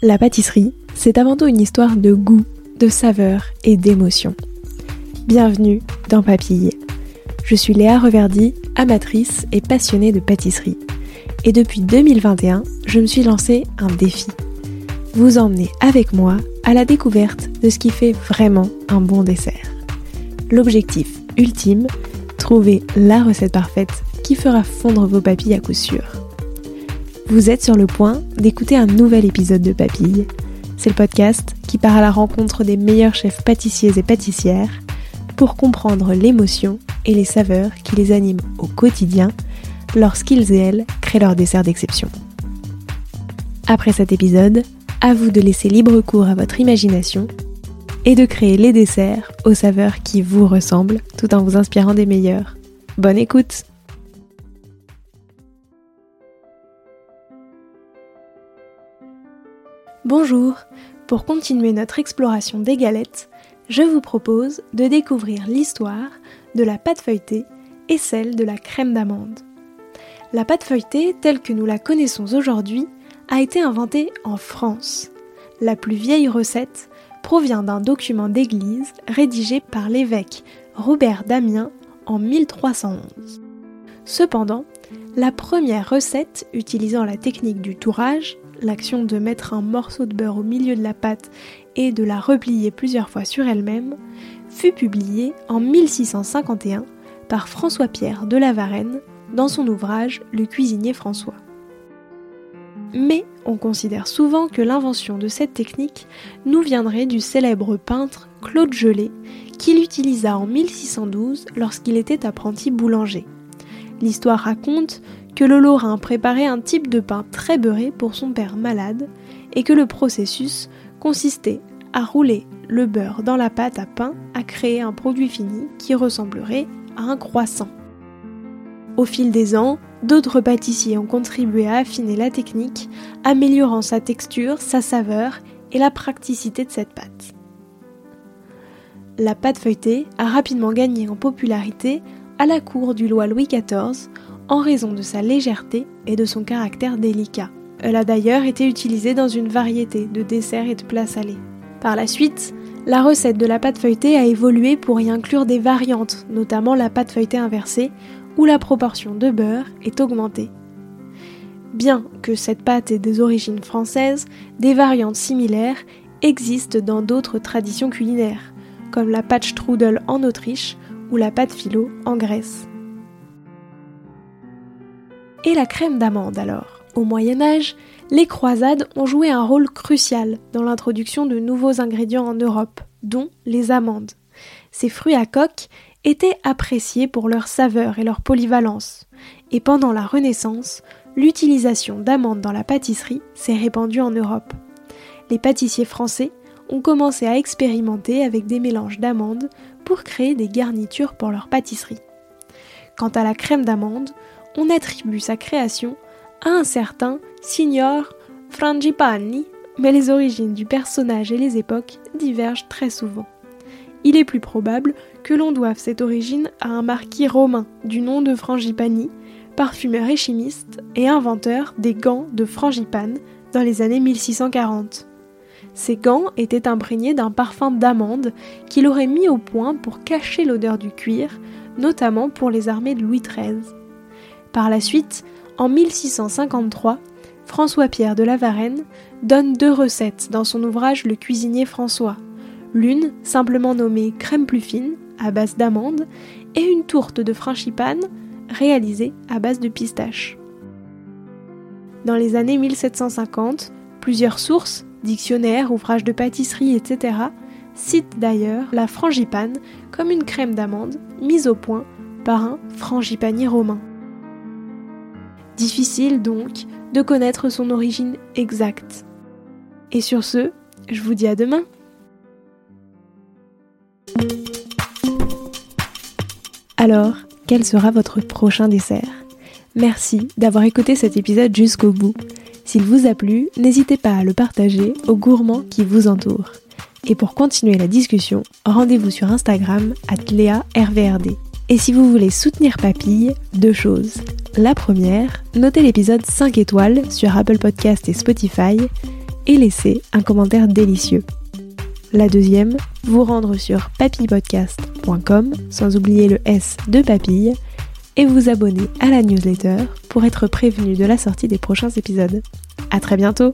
La pâtisserie, c'est avant tout une histoire de goût, de saveur et d'émotion. Bienvenue dans Papille. Je suis Léa Reverdy, amatrice et passionnée de pâtisserie. Et depuis 2021, je me suis lancé un défi. Vous emmener avec moi à la découverte de ce qui fait vraiment un bon dessert. L'objectif ultime, trouver la recette parfaite qui fera fondre vos papilles à coup sûr. Vous êtes sur le point d'écouter un nouvel épisode de Papille. C'est le podcast qui part à la rencontre des meilleurs chefs pâtissiers et pâtissières pour comprendre l'émotion et les saveurs qui les animent au quotidien lorsqu'ils et elles créent leur dessert d'exception. Après cet épisode, à vous de laisser libre cours à votre imagination et de créer les desserts aux saveurs qui vous ressemblent tout en vous inspirant des meilleurs. Bonne écoute Bonjour Pour continuer notre exploration des galettes, je vous propose de découvrir l'histoire de la pâte feuilletée et celle de la crème d'amande. La pâte feuilletée, telle que nous la connaissons aujourd'hui, a été inventée en France. La plus vieille recette provient d'un document d'église rédigé par l'évêque Robert Damien en 1311. Cependant, la première recette utilisant la technique du tourage l'action de mettre un morceau de beurre au milieu de la pâte et de la replier plusieurs fois sur elle-même, fut publiée en 1651 par François-Pierre de la Varenne dans son ouvrage Le cuisinier François. Mais on considère souvent que l'invention de cette technique nous viendrait du célèbre peintre Claude Gelée, qui l'utilisa en 1612 lorsqu'il était apprenti boulanger. L'histoire raconte que le Lorrain préparait un type de pain très beurré pour son père malade et que le processus consistait à rouler le beurre dans la pâte à pain à créer un produit fini qui ressemblerait à un croissant. Au fil des ans, d'autres pâtissiers ont contribué à affiner la technique, améliorant sa texture, sa saveur et la praticité de cette pâte. La pâte feuilletée a rapidement gagné en popularité à la cour du roi Louis XIV en raison de sa légèreté et de son caractère délicat. Elle a d'ailleurs été utilisée dans une variété de desserts et de plats salés. Par la suite, la recette de la pâte feuilletée a évolué pour y inclure des variantes, notamment la pâte feuilletée inversée, où la proportion de beurre est augmentée. Bien que cette pâte ait des origines françaises, des variantes similaires existent dans d'autres traditions culinaires, comme la pâte strudel en Autriche ou la pâte philo en Grèce. Et la crème d'amande alors Au Moyen Âge, les croisades ont joué un rôle crucial dans l'introduction de nouveaux ingrédients en Europe, dont les amandes. Ces fruits à coque étaient appréciés pour leur saveur et leur polyvalence, et pendant la Renaissance, l'utilisation d'amandes dans la pâtisserie s'est répandue en Europe. Les pâtissiers français ont commencé à expérimenter avec des mélanges d'amandes pour créer des garnitures pour leur pâtisserie. Quant à la crème d'amande, on attribue sa création à un certain Signor Frangipani, mais les origines du personnage et les époques divergent très souvent. Il est plus probable que l'on doive cette origine à un marquis romain du nom de Frangipani, parfumeur et chimiste et inventeur des gants de frangipane dans les années 1640. Ces gants étaient imprégnés d'un parfum d'amande qu'il aurait mis au point pour cacher l'odeur du cuir, notamment pour les armées de Louis XIII. Par la suite, en 1653, François-Pierre de la Varenne donne deux recettes dans son ouvrage Le cuisinier François. L'une, simplement nommée crème plus fine, à base d'amandes, et une tourte de frangipane, réalisée à base de pistache. Dans les années 1750, plusieurs sources, dictionnaires, ouvrages de pâtisserie, etc., citent d'ailleurs la frangipane comme une crème d'amande mise au point par un frangipanier romain. Difficile donc de connaître son origine exacte. Et sur ce, je vous dis à demain. Alors, quel sera votre prochain dessert? Merci d'avoir écouté cet épisode jusqu'au bout. S'il vous a plu, n'hésitez pas à le partager aux gourmands qui vous entourent. Et pour continuer la discussion, rendez-vous sur Instagram at. Et si vous voulez soutenir Papille, deux choses. La première, notez l'épisode 5 étoiles sur Apple Podcast et Spotify. et laisser un commentaire délicieux. La deuxième, vous rendre sur papillepodcast.com sans oublier le S de papille et vous abonner à la newsletter pour être prévenu de la sortie des prochains épisodes. À très bientôt!